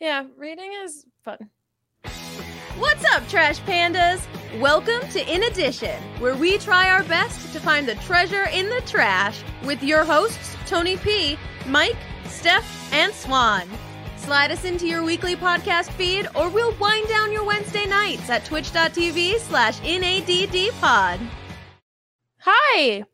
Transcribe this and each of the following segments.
Yeah, reading is fun. What's up, Trash Pandas? Welcome to In Addition, where we try our best to find the treasure in the trash with your hosts, Tony P, Mike, Steph, and Swan. Slide us into your weekly podcast feed, or we'll wind down your Wednesday nights at twitch.tv slash NADDpod. Hi,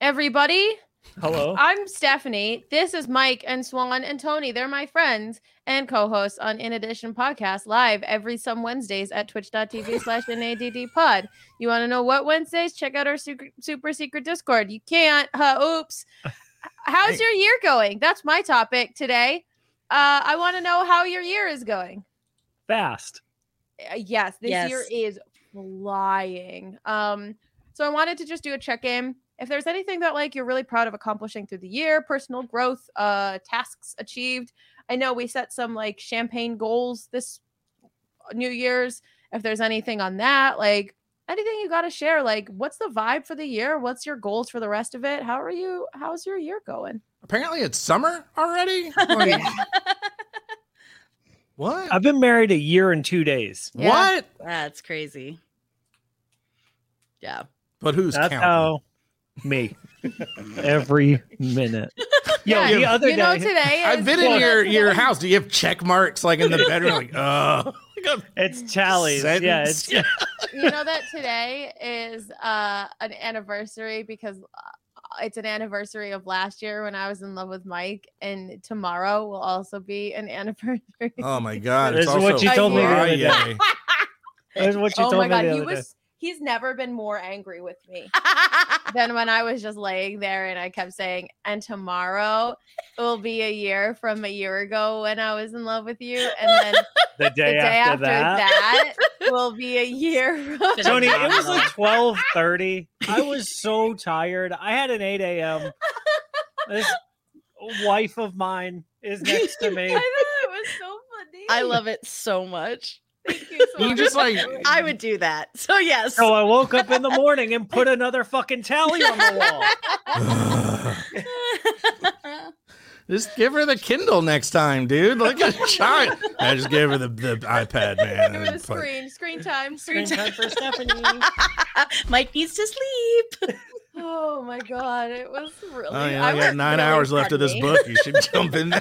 everybody. Hello. I'm Stephanie. This is Mike and Swan and Tony. They're my friends and co-hosts on In Addition Podcast live every some Wednesdays at twitch.tv slash NADDpod. You want to know what Wednesdays? Check out our super, super secret Discord. You can't. Uh, oops. How's your year going? That's my topic today. Uh, I want to know how your year is going. Fast. Uh, yes, this Yes. year is flying. Um, so I wanted to just do a check-in. If there's anything that like you're really proud of accomplishing through the year, personal growth, uh, tasks achieved. I know we set some like champagne goals this New Year's. If there's anything on that, like anything you got to share, like what's the vibe for the year? What's your goals for the rest of it? How are you? How's your year going? Apparently, it's summer already. Like, what? I've been married a year and two days. Yeah. What? That's crazy. Yeah. But who's That's counting? how me. Every minute. Yo, Yeah, the other you know, day, today I've been in your your house. Do you have check marks like in the bedroom? Like, oh, it's tallies. Yeah, it's Sentence. you know that today is uh an anniversary because uh, it's an anniversary of last year when I was in love with Mike, and tomorrow will also be an anniversary. oh my god! This It's is what you told me the other day. Friday. that's what you oh told my me god, the he other day. was he's never been more angry with me than when I was just laying there and I kept saying, and tomorrow will be a year from a year ago when I was in love with you, and then the the day, day after, after that. that will be a year. From- Tony, it was Phenomenal. like twelve thirty. I was so tired. I had an eight a.m. This wife of mine is next to me. I me. thought it was so funny. I love it so much. Thank you so You just like I would do that. So yes. So I woke up in the morning and put another fucking tally on the wall. just give her the Kindle next time, dude. Like a child. I just gave her the, the iPad, man. Give her the screen, screen time. Screen time for Stephanie. Mike needs to sleep. Oh my god, it was really. Oh yeah, I, got nine really hours left of this book. You should jump in there.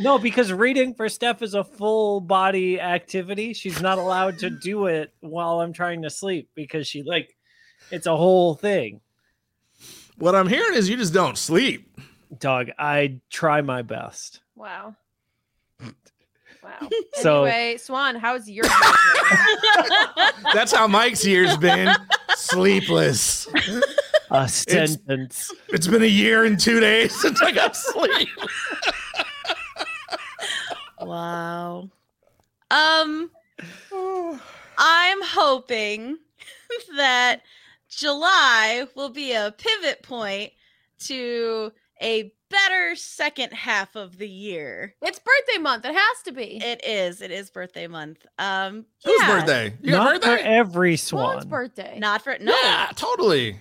No, because reading for Steph is a full body activity. She's not allowed to do it while I'm trying to sleep because she like it's a whole thing. What I'm hearing is you just don't sleep. Dog, I try my best. Wow. Wow. So- anyway, Swan, how's your? That's how Mike's year's been. Sleepless. A sentence. It's been a year and two days since I got sleep. Wow. Um I'm hoping that July will be a pivot point to a better second half of the year. it's birthday month. It has to be. It is. It is birthday month. Um Whose yeah, birthday? You got Not for birthday? every Swan's birthday. Not for no. Yeah, totally.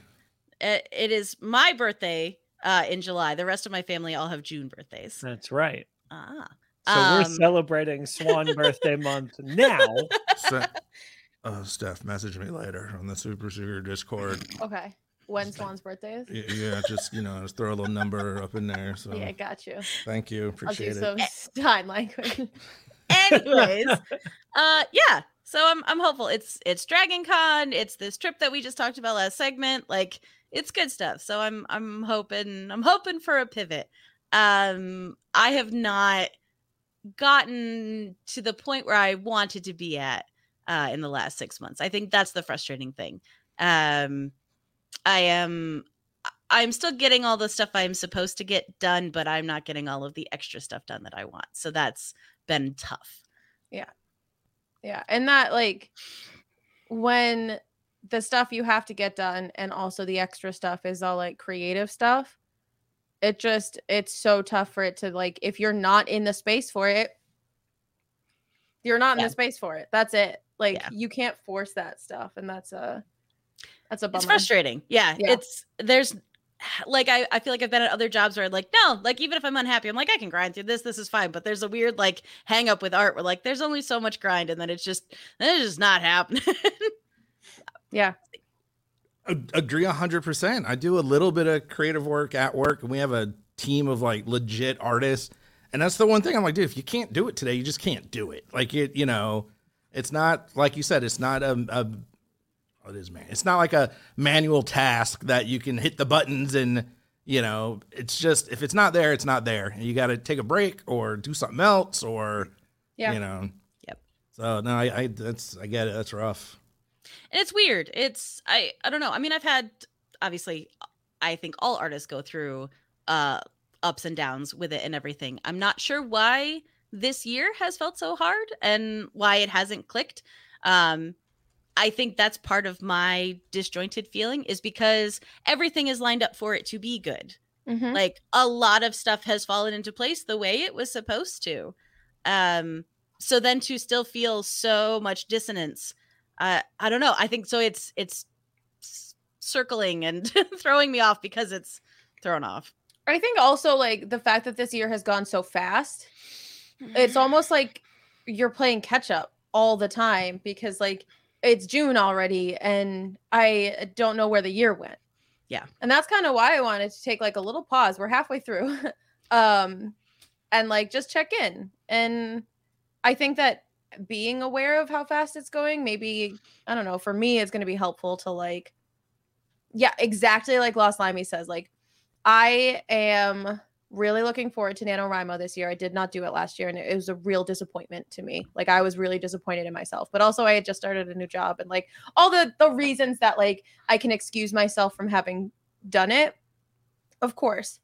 It, it is my birthday uh in July. The rest of my family all have June birthdays. That's right. Ah. So we're Um, celebrating Swan birthday month now. So, uh, Steph, message me later on the Super Sugar Discord. Okay. When Swan's birthday is? Y- Yeah, just you know, just throw a little number up in there. So Yeah, got you. thank you, appreciate I'll do appreciate it. some sign language. Anyways, uh yeah. So I'm I'm hopeful. It's it's Dragon Con, it's this trip that we just talked about last segment. Like it's good stuff. So I'm I'm hoping I'm hoping for a pivot. Um I have not gotten to the point where I wanted to be at uh in the last 6 months. I think that's the frustrating thing. Um I am I'm still getting all the stuff I'm supposed to get done, but I'm not getting all of the extra stuff done that I want. So that's been tough. Yeah. Yeah. And that like when the stuff you have to get done and also the extra stuff is all like creative stuff, it just it's so tough for it to like if you're not in the space for it, you're not in the space for it. That's it. Like Yeah. you can't force that stuff and that's a that's a bummer. It's frustrating. Yeah, Yeah. it's there's like I, I feel like I've been at other jobs where I'm like, no, like even if I'm unhappy, I'm like, I can grind through this, this is fine. But there's a weird like hang up with art where like there's only so much grind and then it's just it's just not happening. Yeah. Ag- Agree a hundred percent. I do a little bit of creative work at work, and we have a team of like legit artists. And that's the one thing I'm like, dude, if you can't do it today, you just can't do it. Like it, you know, it's not like you said, it's not a, a what is man? It's not like a manual task that you can hit the buttons and you know, it's just if it's not there, it's not there. And you got to take a break or do something else or Yeah. you know. Yep. So no, I, I that's I get it. That's rough. And it's weird. It's I I don't know. I mean, I've had obviously I think all artists go through uh ups and downs with it and everything. I'm not sure why this year has felt so hard and why it hasn't clicked. Um I think that's part of my disjointed feeling is because everything is lined up for it to be good. Mhm. Like a lot of stuff has fallen into place the way it was supposed to. Um so then to still feel so much dissonance uh, I don't know. I think so. It's it's circling and throwing me off because it's thrown off. I think also like the fact that this year has gone so fast, it's almost like you're playing catch up all the time because like it's June already and I don't know where the year went. Yeah. And that's kind of why I wanted to take like a little pause. We're halfway through. um and like just check in. And I think that being aware of how fast it's going, maybe I don't know, for me it's going to be helpful to like yeah, exactly like Lost Limey says like I am really looking forward to NaNoWriMo this year. I did not do it last year and it was a real disappointment to me. Like I was really disappointed in myself. But also I had just started a new job and like all the the reasons that like I can excuse myself from having done it. Of course.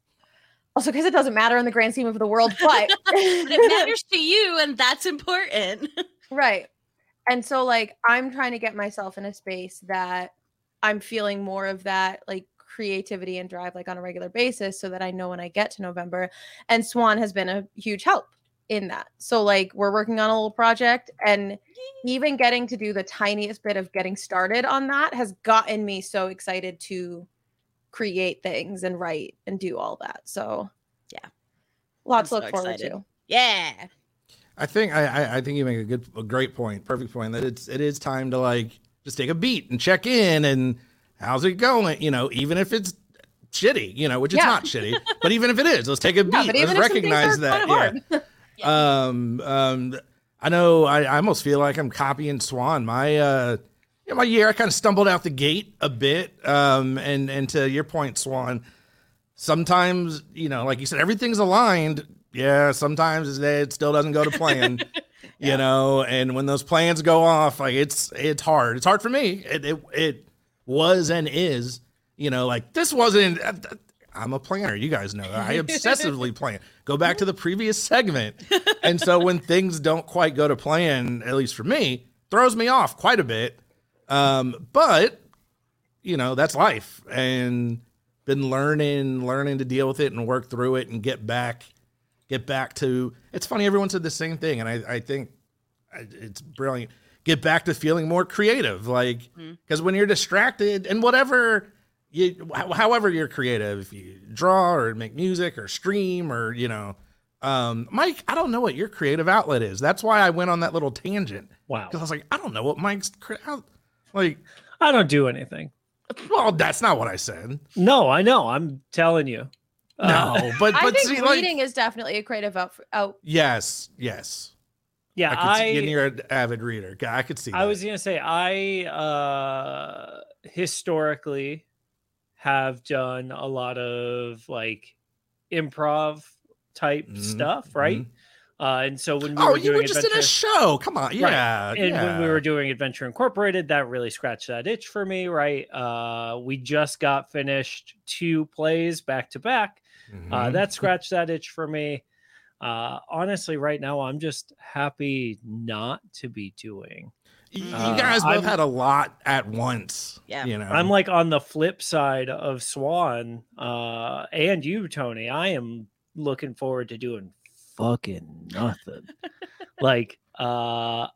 Also because it doesn't matter in the grand scheme of the world, but but it matters to you, and that's important. Right. And so like I'm trying to get myself in a space that I'm feeling more of that like creativity and drive like on a regular basis so that I know when I get to November and Swan has been a huge help in that. So like we're working on a little project and even getting to do the tiniest bit of getting started on that has gotten me so excited to create things and write and do all that. So Yeah. Lots I'm to so look forward excited. to. yeah. I think I, I I think you make a good a great point, perfect point that it's it is time to like just take a beat and check in and how's it going? You know, even if it's shitty, you know, which it's Yeah. not shitty, but even if it is, let's take a beat. Yeah, but let's even if some things recognize that. kind of Yeah. hard. Um, um, I know. I, I almost feel like I'm copying Swan. My uh, know, my year, I kind of stumbled out the gate a bit. Um, and and to your point, Swan, sometimes you know, like you said, everything's aligned. Yeah, sometimes it still doesn't go to plan. You know, and when those plans go off, like it's it's hard. It's hard for me. It it, it was and is. You know, like this wasn't. I'm a planner. You guys know that. I obsessively plan. Go back to the previous segment. And so when things don't quite go to plan, at least for me, throws me off quite a bit. Um, but you know, that's life. And been learning, learning to deal with it and work through it and get back, get back to it's funny, everyone said the same thing, and I, I think it's brilliant. Get back to feeling more creative. Like because when you're distracted and whatever you however you're creative if you draw or make music or stream or you know um mike i don't know what your creative outlet is that's why i went on that little tangent Wow. because i was like i don't know what mike's cre- how- like I don't do anything. well that's not what i said No, I know. I'm telling you. Uh, no but I but think see like reading is definitely a creative out, out yes yes yeah, i could I, see and you're an avid reader i could see I that. was gonna say I uh historically have done a lot of like improv type Mhm, stuff, right? Uh, and so when we oh were you were just in a show come on yeah and when we were doing Adventure Incorporated, that really scratched that itch for me, right? Uh, we just got finished two plays back to back. Uh, Mhm. that scratched that itch for me. Uh, honestly, right now, I'm just happy not to be doing. Y- you uh, guys both I'm- had a lot at once Yeah. you know I'm like on the flip side of Swan, uh, and you, Tony. I am looking forward to doing fucking nothing. like, uh,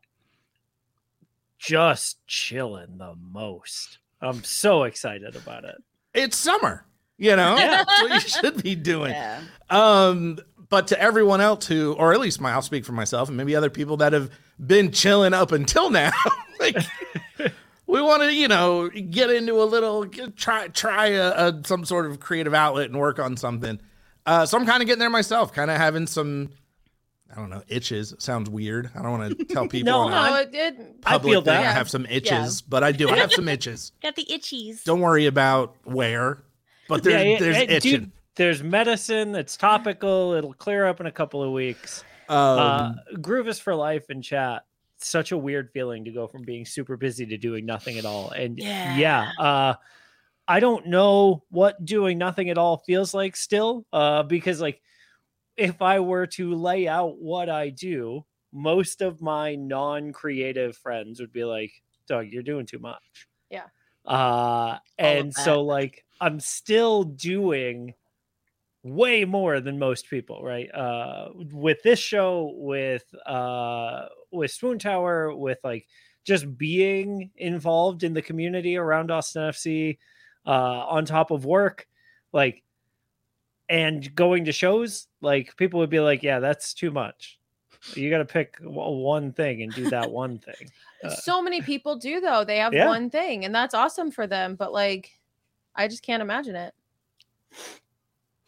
just chilling the most. I'm so excited about it. it's summer You know, Yeah. that's what you should be doing. Yeah. Um, but to everyone else who, or at least my, I'll speak for myself and maybe other people that have been chilling up until now, like we want to, you know, get into a little, get- try, try a, a some sort of creative outlet and work on something. Uh, so I'm kind of getting there myself, kind of having some, I don't know, itches. Sounds weird. I don't want to tell people No, No, it, it I feel that. I have some itches, but I do. I have some itches. Got the itchies. Don't worry about where, but there, yeah, there's it- it- itching. dude, there's medicine that's topical. It'll clear up in a couple of weeks. um, uh, Groove is for life in chat. Such a weird feeling to go from being super busy to doing nothing at all. And Yeah. yeah, uh, I don't know what doing nothing at all feels like still. Uh, because like if I were to lay out what I do, most of my non-creative friends would be like, Doug, you're doing too much. Yeah. Uh and so like I'm still doing way more than most people, right? Uh with this show, with uh with Swoon Tower, with like just being involved in the community around Austin FC, uh, on top of work, like and going to shows, like people would be like, Yeah, that's too much. You gotta pick one thing and do that one thing. Uh, so many people do though. They have Yeah. one thing, and that's awesome for them. But like, I just can't imagine it.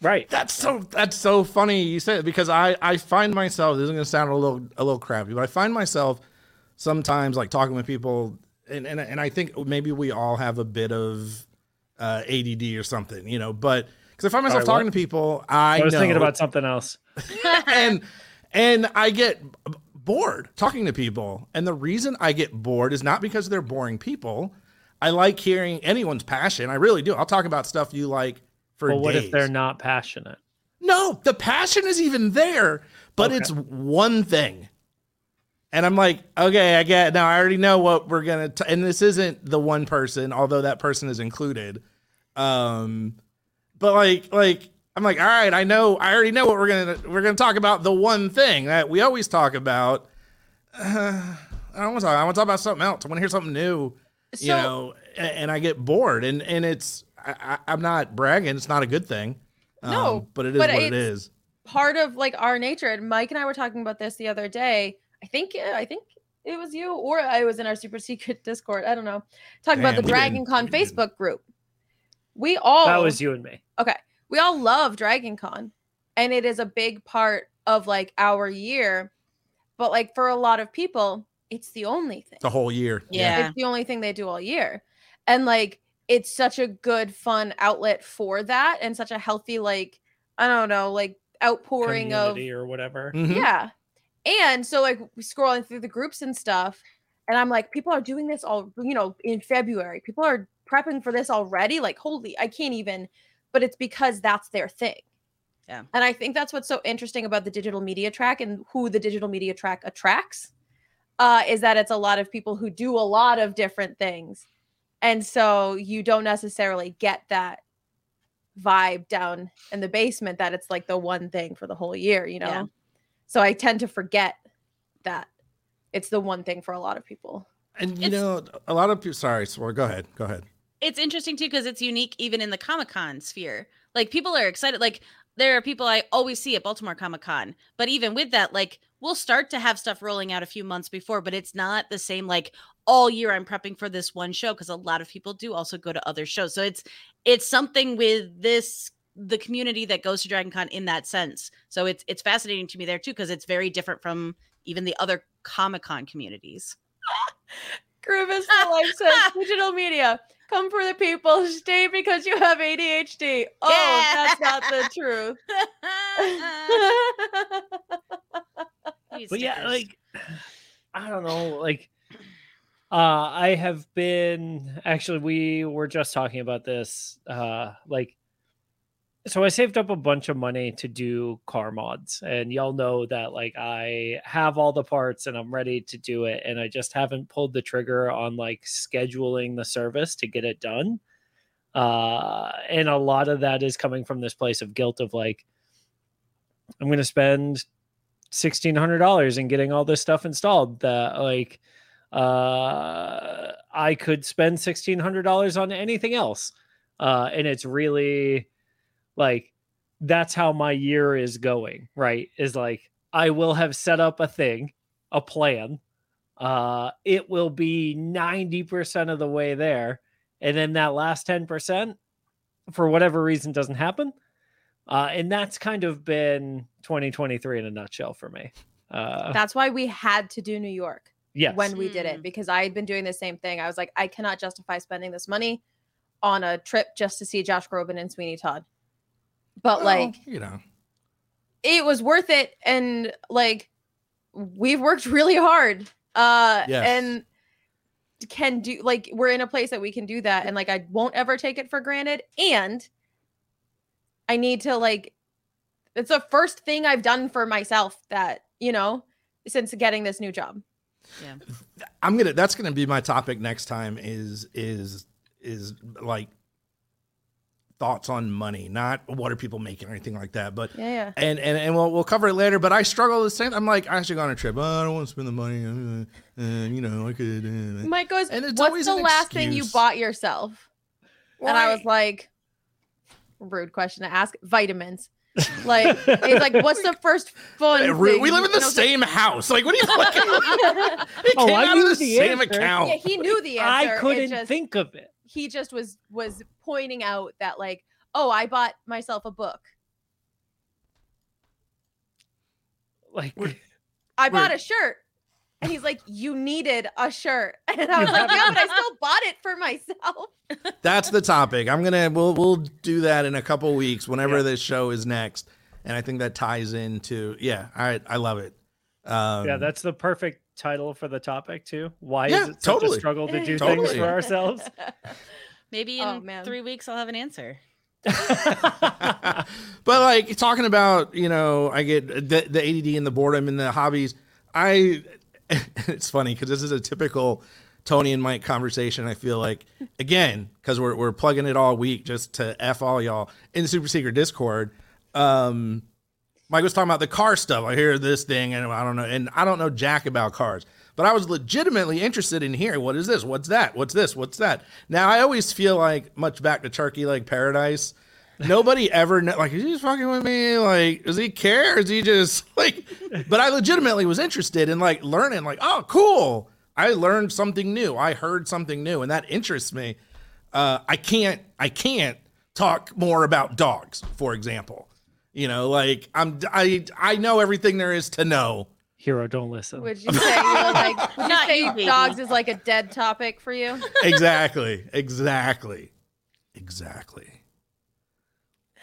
right. That's so that's so funny you said it because I I find myself this is gonna sound a little a little crappy, but I find myself sometimes like talking with people and and, and I think maybe we all have a bit of uh, ADD or something, you know, but because I find myself Sorry, talking what? to people, I, I was thinking about something else. and and I get bored talking to people. And the reason I get bored is not because they're boring people. I like hearing anyone's passion. I really do. I'll talk about stuff you like for But what days. if they're not passionate? No, the passion is even there, but Okay. it's one thing. And I'm like, okay, I get now. I already know what we're gonna. T- and this isn't the one person, although that person is included. Um, but like, like I'm like, all right, I know. I already know what we're gonna we're gonna talk about. The one thing that we always talk about. Uh, I don't want to talk. I want to talk about something else. I want to hear something new. So you know, and, and I get bored, and and it's I, I'm not bragging. It's not a good thing. Um, No, but it is but what it's- part of like our nature. And Mike and I were talking about this the other day. I think I think it was you or I was in our super secret Discord. I don't know. Talking about the Dragon didn't- Con we didn't. Facebook group. We all That was you and me. Okay. We all love Dragon Con and it is a big part of like our year. But like for a lot of people, it's the only thing. The whole year. Yeah. It's the only thing they do all year. And like it's such a good fun outlet for that and such a healthy like I don't know, like outpouring of Community or whatever. Mhm. yeah. And so like scrolling through the groups and stuff, and I'm like, people are doing this all, you know, in February. People are prepping for this already. Like, holy, I can't even, but it's because that's their thing. Yeah. And I think that's what's so interesting about the digital media track and who the digital media track attracts. Uh, is that it's a lot of people who do a lot of different things. And so you don't necessarily get that vibe down in the basement that it's like the one thing for the whole year, you know? Yeah. So I tend to forget that it's the one thing for a lot of people. And you It's- know, a lot of people. Sorry, Swore. Go ahead. Go ahead. it's interesting too because it's unique even in the Comic Con sphere. Like people are excited. Like there are people I always see at Baltimore Comic Con, but even with that, like we'll start to have stuff rolling out a few months before, but it's not the same. Like all year, I'm prepping for this one show because a lot of people do also go to other shows. So it's it's something with this the community that goes to Dragon Con in that sense. So it's it's fascinating to me there too because it's very different from even the other Comic Con communities. Grievous for life says digital media. Come for the people, stay because you have ADHD. Oh, Yeah. that's not the truth. But yeah like i don't know like uh i have been actually we were just talking about this uh like so i saved up a bunch of money to do car mods and y'all know that like i have all the parts and i'm ready to do it and i just haven't pulled the trigger on like scheduling the service to get it done uh and a lot of that is coming from this place of guilt of like i'm to spend sixteen hundred dollars in getting all this stuff installed that like uh I could spend sixteen hundred dollars on anything else. Uh and it's really like that's how my year is going, right? Is like I will have set up a thing, a plan. Uh it will be 90% of the way there. And then that last 10% for whatever reason doesn't happen. Uh and that's kind of been 2023 in a nutshell for me. Uh That's why we had to do New York yes. when we did it because I had been doing the same thing. I was like, I cannot justify spending this money on a trip just to see Josh Groban and Sweeney Todd. But Well, like, you know, it was worth it, and like, we've worked really hard. Uh, Yes. and can do like we're in a place that we can do that, and like I won't ever take it for granted. And I need to like, it's the first thing I've done for myself that you know since getting this new job. Yeah. I'm gonna. That's gonna be my topic next time. Is is is like thoughts on money, not what are people making or anything like that. But Yeah, yeah. and and and we'll we'll cover it later. But I struggle the same. I'm like, I should go on a trip. Oh, I don't want to spend the money. Uh, uh, you know, I could. Uh. Mike goes, And it's "What's the an last thing you bought yourself?" And I was like, "Rude question to ask." Vitamins. Like he's like, "What's the first fun?" Hey, thing we live in the And I was like- same house. Like, what are you looking? It Oh, came I out knew of the the same answer. account. yeah, he knew the answer. I couldn't just- think of it. He just was was pointing out that like, "Oh, I bought myself a book. Like We're- I bought a shirt." And he's like, "You needed a shirt," and I was like, "Yeah, but I still bought it for myself." That's the topic. I'm gonna we'll we'll do that in a couple weeks whenever Yeah. this show is next, and I think that ties into yeah. I I love it. Um, yeah, that's the perfect title for the topic too. Why Yeah, is it such totally. a struggle to do Totally. things for ourselves? Maybe in Oh, man. three weeks I'll have an answer. but like talking about you know I get the, the ADD and the boredom and the hobbies. I it's funny because this is a typical Tony and Mike conversation. I feel like again because we're we're plugging it all week just to f all y'all in the super secret Discord. Um, Mike was talking about the car stuff. I hear this thing and I don't know, and I don't know jack about cars. But I was legitimately interested in hearing what is this? What's that? What's this? What's that? Now I always feel like much back to Turkey Leg Paradise. Nobody ever kn- like is he just fucking with me? Like, does he care? Is he just like? But I legitimately was interested in like learning. Like, oh, cool! I learned something new. I heard something new, and that interests me. Uh, I can't. I can't talk more about dogs, for example. You know, like I'm. I I know everything there is to know. Hero, don't listen. Would you say you were like? Would you say you, dogs is like a dead topic for you? Exactly. exactly. Exactly.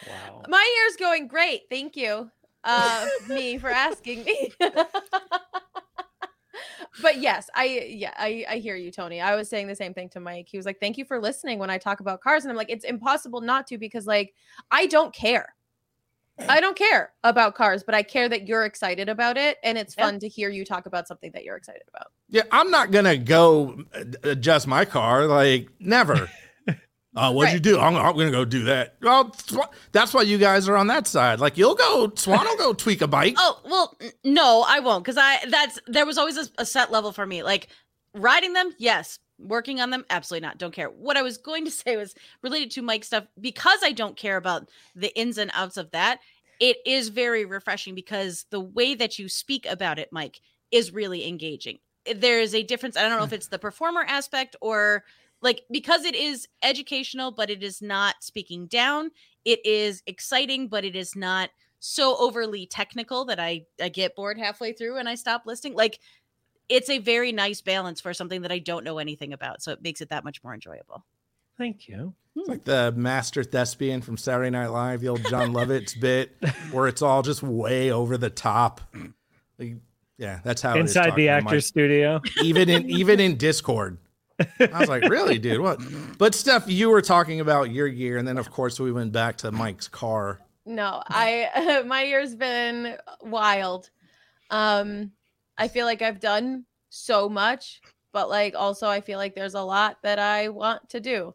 wow. My ear's going great. Thank you, uh, me for asking me. but yes, I yeah, I I hear you, Tony. I was saying the same thing to Mike. He was like, "Thank you for listening when I talk about cars," and I'm like, "It's impossible not to because like I don't care." I don't care about cars, but I care that you're excited about it, and it's Yeah. fun to hear you talk about something that you're excited about. Yeah, I'm not gonna go uh, adjust my car. Like never. Uh, what'd you do? I'm, I'm gonna go do that. Well, Swan- that's why you guys are on that side. Like you'll go, Swan will go tweak a bike. Oh well, no, I won't because I that's there was always a, a set level for me. Like riding them, yes. Working on them, absolutely not. Don't care. What I was going to say was related to Mike stuff because I don't care about the ins and outs of that. It is very refreshing because the way that you speak about it, Mike, is really engaging. There is a difference. I don't know mm. if it's the performer aspect or like because it is educational, but it is not speaking down. It is exciting, but it is not so overly technical that I, I get bored halfway through and I stop listening. Like it's a very nice balance for something that I don't know anything about. So it makes it that much more enjoyable. Thank you. It's like the master thespian from Saturday Night Live, the old Jon Lovitz bit, where it's all just way over the top. Like, yeah, that's how it is Inside talking the to actor's studio. even in even in Discord. I was like, really, dude? What? But Steph, you were talking about your year, and then of course we went back to Mike's car. No, I my year's been wild. Um I feel like I've done so much, but like also I feel like there's a lot that I want to do.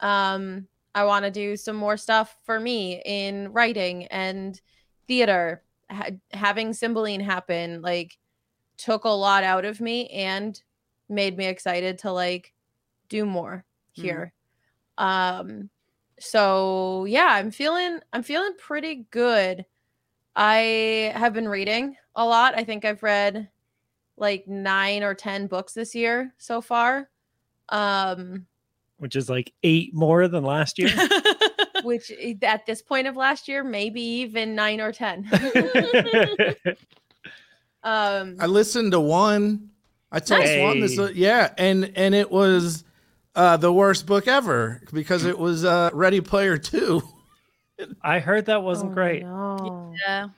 Um I want to do some more stuff for me in writing and theater. Ha- having Cymbeline happen like took a lot out of me and made me excited to like do more here. Um so yeah, I'm feeling I'm feeling pretty good. I have been reading a lot. I think I've read like 9 or 10 books this year so far. Um which is like eight more than last year. which eh, at this point of last year maybe even 9 or 10. um I listened to one. I told Nice. Swan this. Hey. yeah, and and it was uh, the worst book ever because it was uh, Ready Player Two, I heard that wasn't oh, great. no. yeah.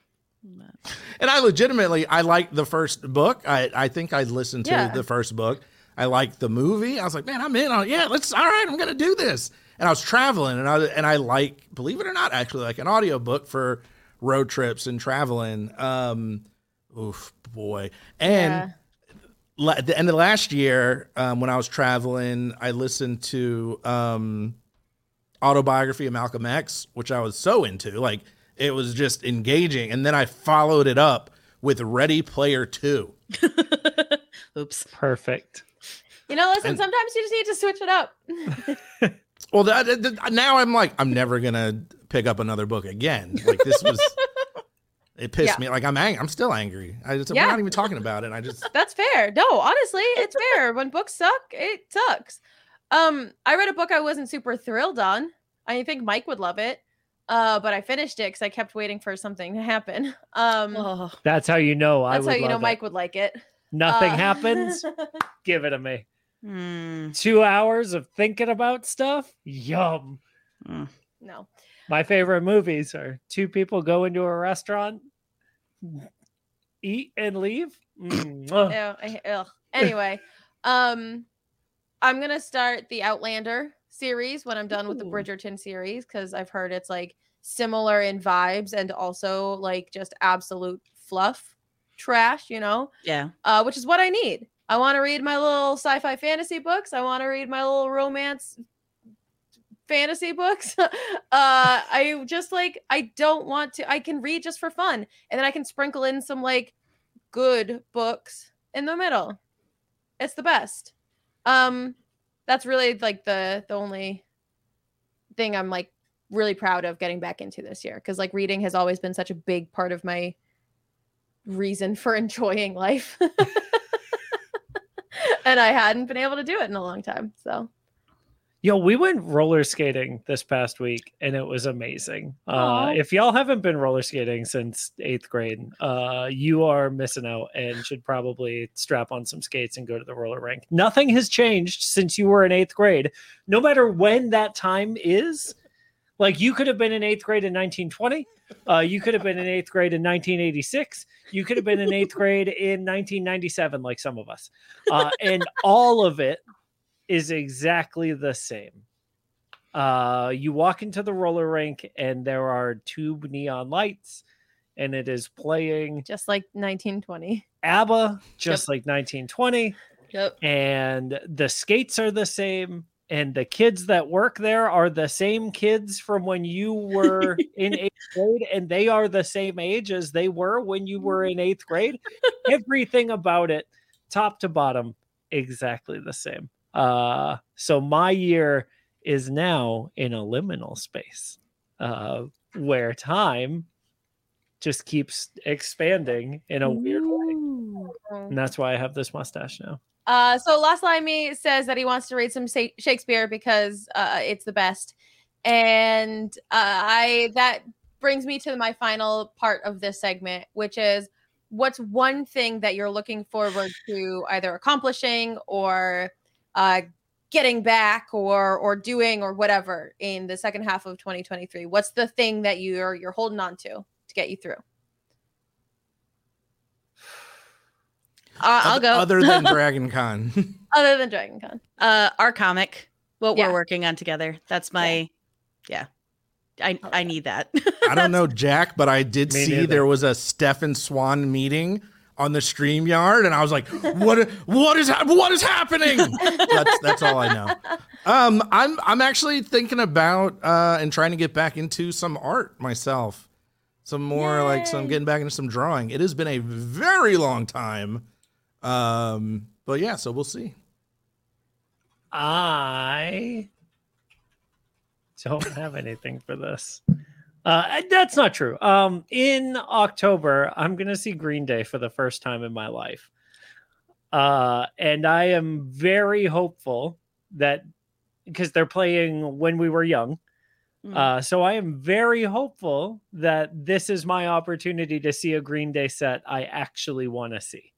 and I legitimately I liked the first book. I I think I listened to Yeah. the first book. I liked the movie. I was like, man, I'm in on. it. Yeah, let's. All right, I'm gonna do this. And I was traveling, and I and I like, believe it or not, actually like an audiobook for road trips and traveling. Um, oof, boy, and. Yeah. la- at the end of last year, um, when I was traveling, I listened to um, autobiography of Malcolm X, which I was so into. Like it was just engaging, and then I followed it up with Ready Player Two. Oops. Perfect. You know, listen, And- sometimes you just need to switch it up. Well, that, that- that- now I'm like, I'm never gonna pick up another book again. Like this was, it pissed Yeah. me. Like I'm angry. I'm still angry. I just, Yeah. we're not even talking about it. I just, That's fair. No, honestly, it's fair. when books suck, it sucks. Um, I read a book I wasn't super thrilled on. I think Mike would love it. Uh, but I finished it because I kept waiting for something to happen. Um, Oh. That's how you know I that's would how you know love Mike it. would like it. Nothing Uh, happens. Give it to me. Hmm. Two hours of thinking about stuff. Yum. no. My favorite movies are two people go into a restaurant, eat and leave. Mm. Ew, I- ugh. Anyway, um, I'm gonna start the Outlander series when I'm done with the Bridgerton series because I've heard it's like similar in vibes and also like just absolute fluff trash, you know, Yeah. uh, which is what I need. I want to read my little sci-fi fantasy books. I want to read my little romance fantasy books. uh, I just like I don't want to. I can read just for fun, and then I can sprinkle in some like good books in the middle. It's the best. Um, that's really like the the only thing I'm like really proud of getting back into this year because like reading has always been such a big part of my reason for enjoying life. and I hadn't been able to do it in a long time. So Yo, we went roller skating this past week and it was amazing. Uh, if y'all haven't been roller skating since eighth grade, uh, you are missing out and should probably strap on some skates and go to the roller rink. Nothing has changed since you were in eighth grade, no matter when that time is. Like you could have been in eighth grade in 1920. Uh, you could have been in eighth grade in 1986. You could have been in eighth grade in 1997, like some of us. Uh, and all of it is exactly the same. Uh, you walk into the roller rink and there are tube neon lights, and it is playing just like 1920. ABBA, just like 1920, Yep. and the skates are the same. And the kids that work there are the same kids from when you were in eighth grade, and they are the same age as they were when you were in eighth grade. Everything about it, top to bottom, exactly the same. Uh, so my year is now in a liminal space, uh, where time just keeps expanding in a weird way, and that's why I have this mustache now. Uh, so Last Limey says that he wants to read some Shakespeare because uh, it's the best, and uh, I that brings me to my final part of this segment, which is what's one thing that you're looking forward to either accomplishing or uh, getting back or or doing or whatever in the second half of 2023. What's the thing that you're you're holding on to to get you through? Uh, I'll go. Other than Dragon Con. Other than Dragon Con. uh, our comic, what Yeah. we're working on together. That's my, yeah. I I need that. I don't know Jack, but I did Me see neither. there was a Stefan Swan meeting on the StreamYard, and I was like, "What? what is what is happening?" that's that's all I know. Um, I'm I'm actually thinking about uh, and trying to get back into some art myself. Some more like some Yay. getting back into some drawing. It has been a very long time. Um, but yeah, so we'll see. I don't have anything for this. Uh, that's not true. Um, in October, I'm gonna see Green Day for the first time in my life, uh, and I am very hopeful that because they're playing when we were young. Mm. Uh, so I am very hopeful that this is my opportunity to see a Green Day set I actually want to see.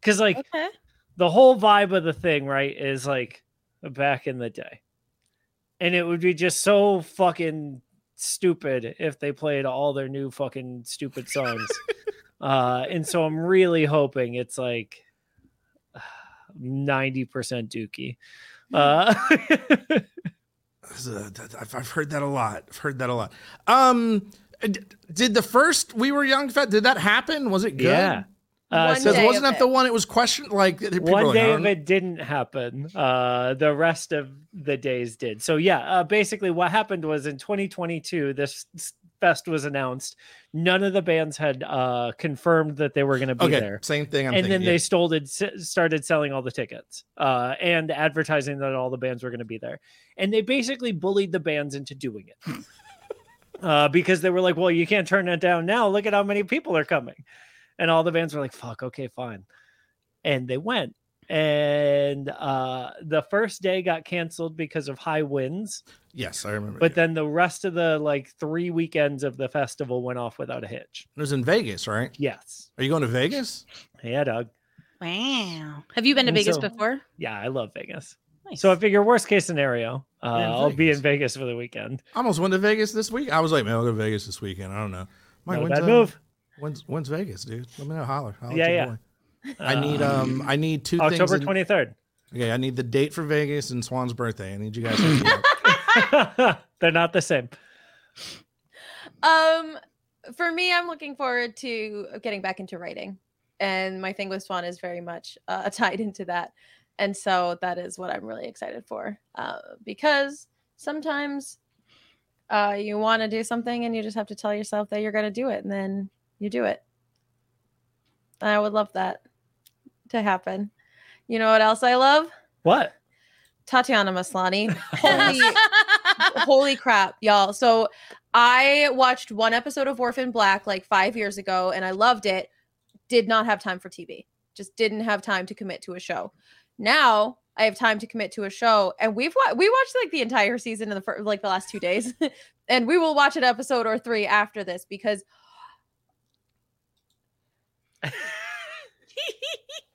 Because like okay. the whole vibe of the thing, right, is like back in the day. And it would be just so fucking stupid if they played all their new fucking stupid songs. uh, and so I'm really hoping it's like 90% Dookie. Uh, That's a- that- I've I've heard that a lot. I've heard that a lot. Um, did the first We Were Young Fest, did that happen? Was it good? yeah. Uh, One so wasn't that it. the one it was questioned? Like people one like, day of it didn't happen. Uh, the rest of the days did. So yeah, uh, basically what happened was in 2022, this fest was announced. None of the bands had uh, confirmed that they were going to be Okay, there. same thing. I'm and thinking. then they stoled, s- started selling all the tickets uh, and advertising that all the bands were going to be there. And they basically bullied the bands into doing it. uh, because they were like, well, you can't turn it down now. Look at how many people are coming. And all the bands were like, fuck, okay, fine. And they went. And uh, the first day got canceled because of high winds. yes, I remember. But then the rest of the like three weekends of the festival went off without a hitch. it was in Vegas, right? Yes. Are you going to Vegas? Yeah, Doug. Wow. Have you been to And Vegas so- before? Yeah, I love Vegas. Nice. So I figure worst case scenario, uh, I'll be in Vegas. Vegas for the weekend. I almost went to Vegas this week. I was like, man, I'll go to Vegas this weekend. I don't know. Mike, Not a when's, bad move. When's when's Vegas, dude? Let me know. Holler. Holler at Yeah, yeah. boy. I need Uh, um I need two October things. in- twenty third. Okay, I need the date for Vegas and Swan's birthday. I need you guys to hook me up. They're not the same. Um, for me, I'm looking forward to getting back into writing, and my thing with Swan is very much uh, tied into that, and so that is what I'm really excited for. Uh, because sometimes, uh, you want to do something, and you just have to tell yourself that you're going to do it, and then you do it. And I would love that to happen. You know what else I love? What? Tatiana Maslany. Holy holy crap, y'all. So I watched one episode of Orphan Black like five years ago and I loved it. Did not have time for TV. Just didn't have time to commit to a show. Now I have time to commit to a show, and we've wa- we watched like the entire season in the fir- like the last two days, and we will watch an episode or three after this because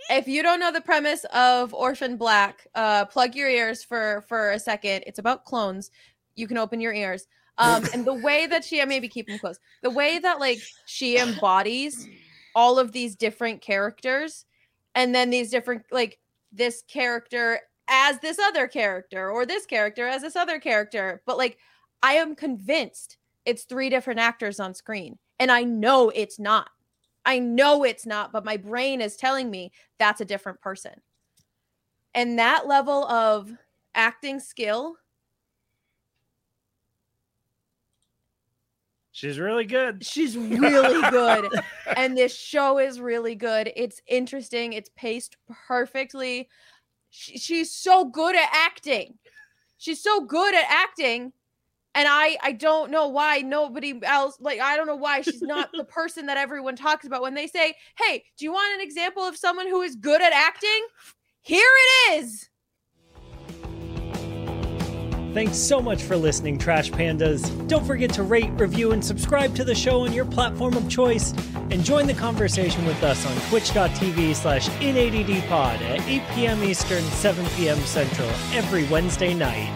if you don't know the premise of Orphan Black, uh, plug your ears for for a second. It's about clones. You can open your ears. Um, and the way that she maybe keep them close. The way that like she embodies all of these different characters, and then these different like this character as this other character, or this character as this other character. But like, I am convinced it's three different actors on screen, and I know it's not. I know it's not, but my brain is telling me that's a different person. And that level of acting skill, She's really good. she's really good. and this show is really good. It's interesting, it's paced perfectly. She, she's so good at acting. She's so good at acting. And I I don't know why nobody else like I don't know why she's not the person that everyone talks about when they say, "Hey, do you want an example of someone who is good at acting?" Here it is. Thanks so much for listening, Trash Pandas. Don't forget to rate, review, and subscribe to the show on your platform of choice. And join the conversation with us on twitch.tv slash inaddpod at 8 p.m. Eastern, 7 p.m. Central every Wednesday night.